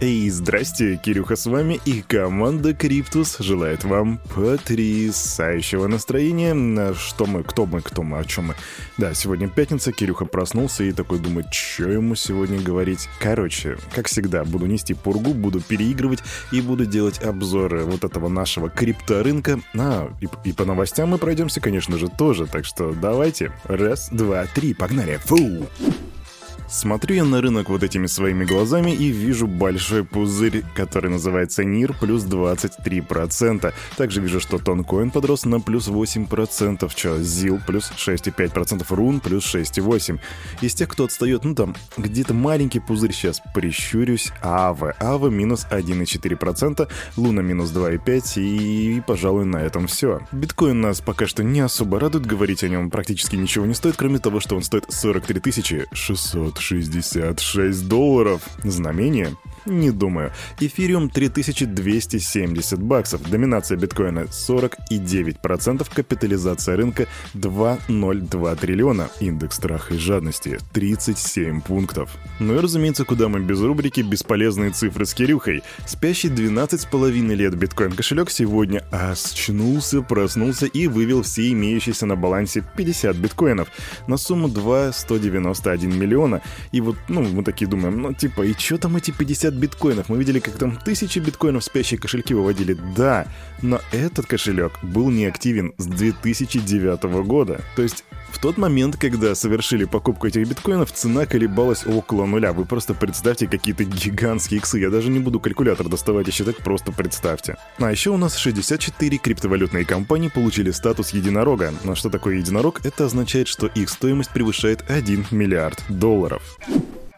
Эй, здрасте, Кирюха с вами и команда Криптус желает вам потрясающего настроения. Что мы, кто мы, кто мы, о чем мы. Да, сегодня пятница, Кирюха проснулся и такой думает, что ему сегодня говорить. Короче, как всегда, буду нести пургу, буду переигрывать и буду делать обзоры вот этого нашего крипторынка. А, и, и по новостям мы пройдемся, конечно же, тоже. Так что давайте. Раз, два, три, погнали. Фу! Смотрю я на рынок вот этими своими глазами и вижу большой пузырь, который называется НИР, плюс 23%. Также вижу, что Тонкоин подрос на плюс 8%, что ЗИЛ плюс 6,5%, Рун плюс 6,8%. Из тех, кто отстает, ну там, где-то маленький пузырь, сейчас прищурюсь, АВА. АВА минус 1,4%, Луна минус 2,5% и, пожалуй, на этом все. Биткоин нас пока что не особо радует, говорить о нем практически ничего не стоит, кроме того, что он стоит 43 600 66 долларов. Знамение? Не думаю. Эфириум 3270 баксов. Доминация биткоина 49%. Капитализация рынка 2,02 триллиона. Индекс страха и жадности 37 пунктов. Ну и разумеется, куда мы без рубрики «Бесполезные цифры с Кирюхой». Спящий 12,5 лет биткоин-кошелек сегодня очнулся, проснулся и вывел все имеющиеся на балансе 50 биткоинов на сумму 2,191 миллиона. И вот, ну, мы такие думаем, ну типа, и что там эти 50 50 биткоинов. Мы видели, как там тысячи биткоинов спящие кошельки выводили. Да, но этот кошелек был неактивен с 2009 года. То есть в тот момент, когда совершили покупку этих биткоинов, цена колебалась около нуля. Вы просто представьте какие-то гигантские иксы. Я даже не буду калькулятор доставать и считать, просто представьте. А еще у нас 64 криптовалютные компании получили статус единорога. А что такое единорог? Это означает, что их стоимость превышает 1 миллиард долларов.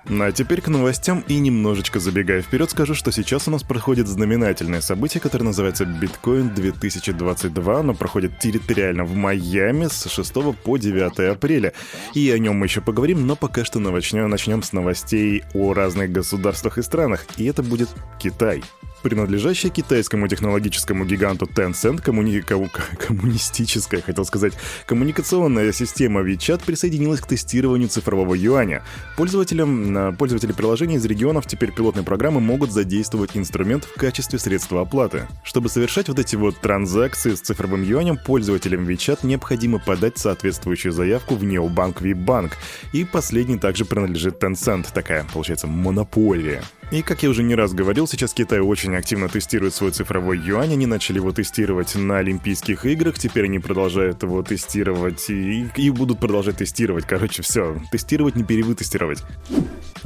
Ну а теперь к новостям и немножечко забегая вперед, скажу, что сейчас у нас проходит знаменательное событие, которое называется Биткоин 2022. Оно проходит территориально в Майами с 6 по 9 апреля. И о нем мы еще поговорим, но пока что начнем, начнем с новостей о разных государствах и странах. И это будет Китай принадлежащая китайскому технологическому гиганту Tencent коммуни... коммунистическая, хотел сказать, коммуникационная система WeChat присоединилась к тестированию цифрового юаня. Пользователям, пользователи приложений из регионов теперь пилотной программы могут задействовать инструмент в качестве средства оплаты. Чтобы совершать вот эти вот транзакции с цифровым юанем, пользователям WeChat необходимо подать соответствующую заявку в необанк WeBank. И последний также принадлежит Tencent, такая, получается, монополия. И, как я уже не раз говорил, сейчас Китай очень активно тестирует свой цифровой юань. Они начали его тестировать на Олимпийских играх, теперь они продолжают его тестировать и, и будут продолжать тестировать. Короче, все, тестировать, не перевытестировать.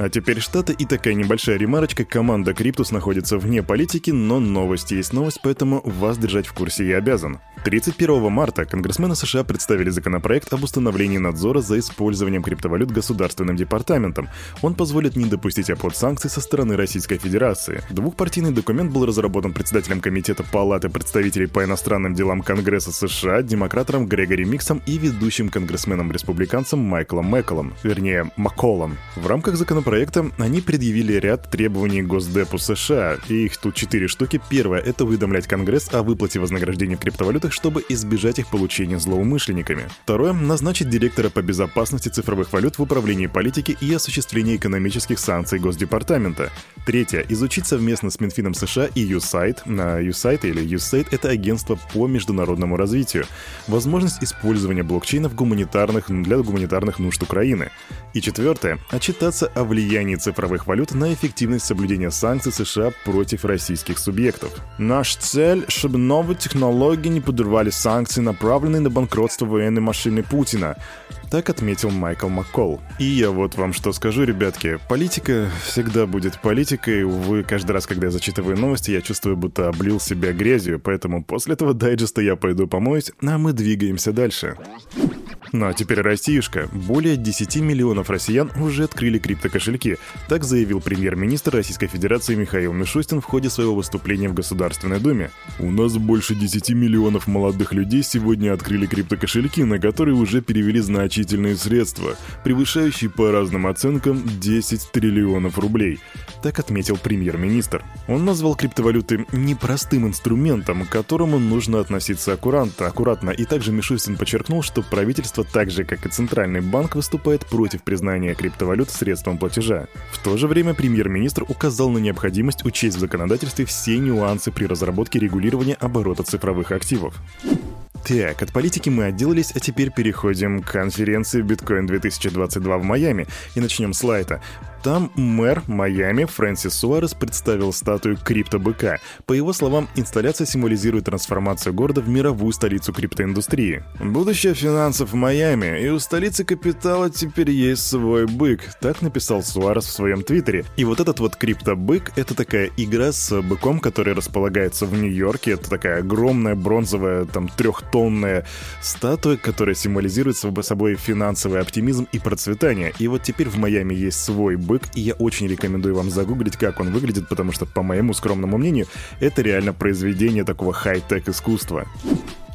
А теперь Штаты и такая небольшая ремарочка. Команда Криптус находится вне политики, но новости есть новость, поэтому вас держать в курсе я обязан. 31 марта конгрессмены США представили законопроект об установлении надзора за использованием криптовалют государственным департаментом. Он позволит не допустить обход санкций со стороны Российской Федерации. Двухпартийный документ был разработан председателем Комитета Палаты представителей по иностранным делам Конгресса США, демократором Грегори Миксом и ведущим конгрессменом-республиканцем Майклом Мэкколом, вернее, Макколом. В рамках законопроекта они предъявили ряд требований Госдепу США, и их тут четыре штуки. Первое — это уведомлять Конгресс о выплате вознаграждения в криптовалютах чтобы избежать их получения злоумышленниками. Второе – назначить директора по безопасности цифровых валют в управлении политики и осуществлении экономических санкций Госдепартамента. Третье – изучить совместно с Минфином США и USAID, USAID или USAID – это агентство по международному развитию, возможность использования блокчейна в гуманитарных, для гуманитарных нужд Украины. И четвертое – отчитаться о влиянии цифровых валют на эффективность соблюдения санкций США против российских субъектов. Наш цель, чтобы новые технологии не подорвали санкции, направленные на банкротство военной машины Путина. Так отметил Майкл Маккол. И я вот вам что скажу, ребятки. Политика всегда будет политикой. Увы, каждый раз, когда я зачитываю новости, я чувствую, будто облил себя грязью. Поэтому после этого дайджеста я пойду помоюсь, а мы двигаемся дальше. Ну а теперь Россиюшка. Более 10 миллионов россиян уже открыли криптокошельки. Так заявил премьер-министр Российской Федерации Михаил Мишустин в ходе своего выступления в Государственной Думе. У нас больше 10 миллионов молодых людей сегодня открыли криптокошельки, на которые уже перевели значительные средства, превышающие по разным оценкам 10 триллионов рублей. Так отметил премьер-министр. Он назвал криптовалюты непростым инструментом, к которому нужно относиться аккуратно, аккуратно. И также Мишустин подчеркнул, что правительство правительство, так же как и Центральный банк, выступает против признания криптовалют средством платежа. В то же время премьер-министр указал на необходимость учесть в законодательстве все нюансы при разработке регулирования оборота цифровых активов. Так, от политики мы отделались, а теперь переходим к конференции Bitcoin 2022 в Майами и начнем с лайта. Там мэр Майами Фрэнсис Суарес представил статую криптобыка. По его словам, инсталляция символизирует трансформацию города в мировую столицу криптоиндустрии. Будущее финансов в Майами, и у столицы капитала теперь есть свой бык, так написал Суарес в своем твиттере. И вот этот вот криптобык — это такая игра с быком, который располагается в Нью-Йорке. Это такая огромная бронзовая, там, трехтонная статуя, которая символизирует собой финансовый оптимизм и процветание. И вот теперь в Майами есть свой бык, бык, и я очень рекомендую вам загуглить, как он выглядит, потому что, по моему скромному мнению, это реально произведение такого хай-тек искусства.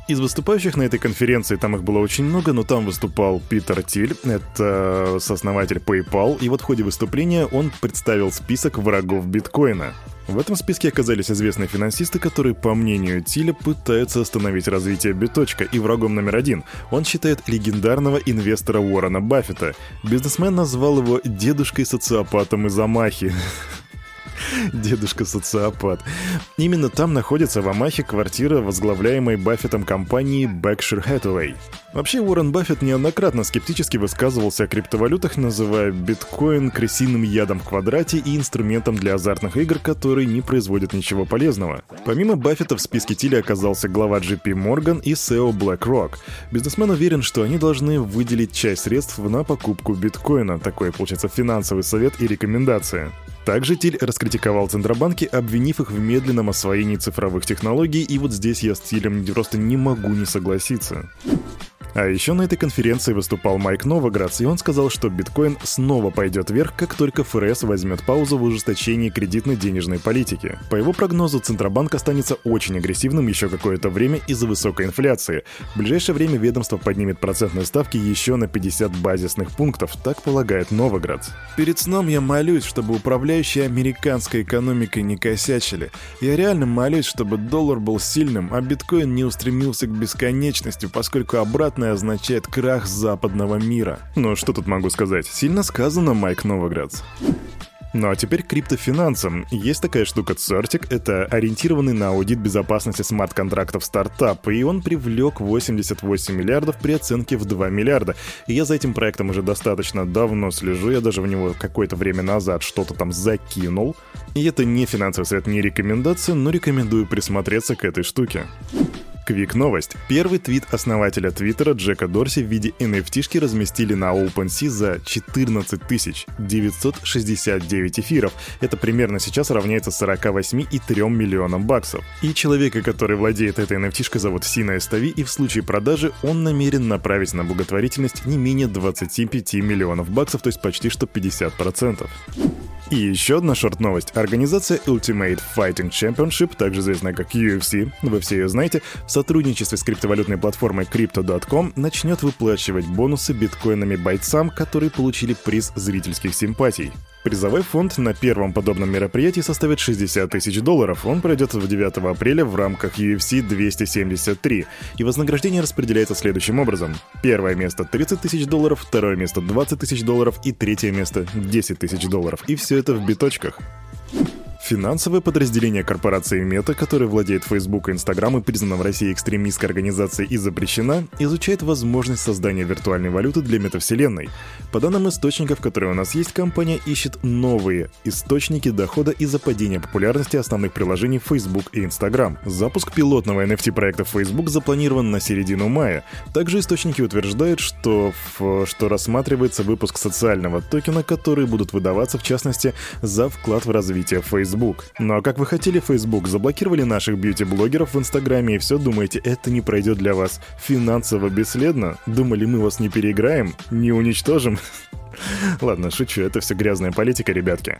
Из выступающих на этой конференции, там их было очень много, но там выступал Питер Тиль, это сооснователь PayPal, и вот в ходе выступления он представил список врагов биткоина. В этом списке оказались известные финансисты, которые, по мнению Тиля, пытаются остановить развитие биточка, и врагом номер один он считает легендарного инвестора Уоррена Баффета. Бизнесмен назвал его «дедушкой-социопатом из Амахи». Дедушка-социопат. Именно там находится в Амахе квартира, возглавляемой Баффетом компании Berkshire Hathaway. Вообще, Уоррен Баффет неоднократно скептически высказывался о криптовалютах, называя биткоин крысиным ядом в квадрате и инструментом для азартных игр, который не производит ничего полезного. Помимо Баффета в списке Тиля оказался глава JP Morgan и SEO BlackRock. Бизнесмен уверен, что они должны выделить часть средств на покупку биткоина. Такой, получается, финансовый совет и рекомендация. Также Тиль раскритиковал Центробанки, обвинив их в медленном освоении цифровых технологий, и вот здесь я с Тилем просто не могу не согласиться. А еще на этой конференции выступал Майк Новоградс, и он сказал, что биткоин снова пойдет вверх, как только ФРС возьмет паузу в ужесточении кредитно-денежной политики. По его прогнозу, Центробанк останется очень агрессивным еще какое-то время из-за высокой инфляции. В ближайшее время ведомство поднимет процентные ставки еще на 50 базисных пунктов, так полагает Новоградс. Перед сном я молюсь, чтобы управляющие американской экономикой не косячили. Я реально молюсь, чтобы доллар был сильным, а биткоин не устремился к бесконечности, поскольку обратно наверное, означает крах западного мира. Но что тут могу сказать? Сильно сказано, Майк Новоградс. Ну а теперь к криптофинансам. Есть такая штука Certic, это ориентированный на аудит безопасности смарт-контрактов стартап, и он привлек 88 миллиардов при оценке в 2 миллиарда. И я за этим проектом уже достаточно давно слежу, я даже в него какое-то время назад что-то там закинул. И это не финансовый совет, не рекомендация, но рекомендую присмотреться к этой штуке. Квик новость. Первый твит основателя Твиттера Джека Дорси в виде NFT-шки разместили на OpenSea за 14 969 эфиров. Это примерно сейчас равняется 48,3 миллионам баксов. И человека, который владеет этой NFT-шкой, зовут Сина Эстави, и в случае продажи он намерен направить на благотворительность не менее 25 миллионов баксов, то есть почти что 50%. И еще одна шорт-новость. Организация Ultimate Fighting Championship, также известная как UFC, вы все ее знаете, в сотрудничестве с криптовалютной платформой Crypto.com начнет выплачивать бонусы биткоинами бойцам, которые получили приз зрительских симпатий. Призовой фонд на первом подобном мероприятии составит 60 тысяч долларов. Он пройдет в 9 апреля в рамках UFC 273. И вознаграждение распределяется следующим образом. Первое место 30 тысяч долларов, второе место 20 тысяч долларов и третье место 10 тысяч долларов. И все это в биточках. Финансовое подразделение корпорации Мета, которое владеет Facebook и Instagram и признана в России экстремистской организацией и запрещена, изучает возможность создания виртуальной валюты для метавселенной. По данным источников, которые у нас есть, компания ищет новые источники дохода из-за падения популярности основных приложений Facebook и Instagram. Запуск пилотного NFT-проекта Facebook запланирован на середину мая. Также источники утверждают, что, в, что рассматривается выпуск социального токена, которые будут выдаваться в частности за вклад в развитие Facebook. Facebook. Ну а как вы хотели Facebook? Заблокировали наших бьюти-блогеров в Инстаграме и все думаете, это не пройдет для вас финансово бесследно? Думали, мы вас не переиграем? Не уничтожим? Ладно, шучу, это все грязная политика, ребятки.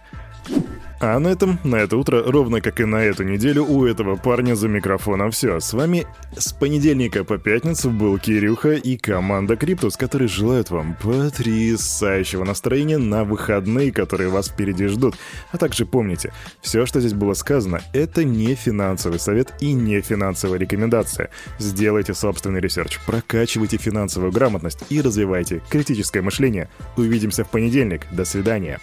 А на этом, на это утро, ровно как и на эту неделю, у этого парня за микрофоном все. С вами с понедельника по пятницу был Кирюха и команда Криптус, которые желают вам потрясающего настроения на выходные, которые вас впереди ждут. А также помните, все, что здесь было сказано, это не финансовый совет и не финансовая рекомендация. Сделайте собственный research, прокачивайте финансовую грамотность и развивайте критическое мышление. Увидимся в понедельник. До свидания.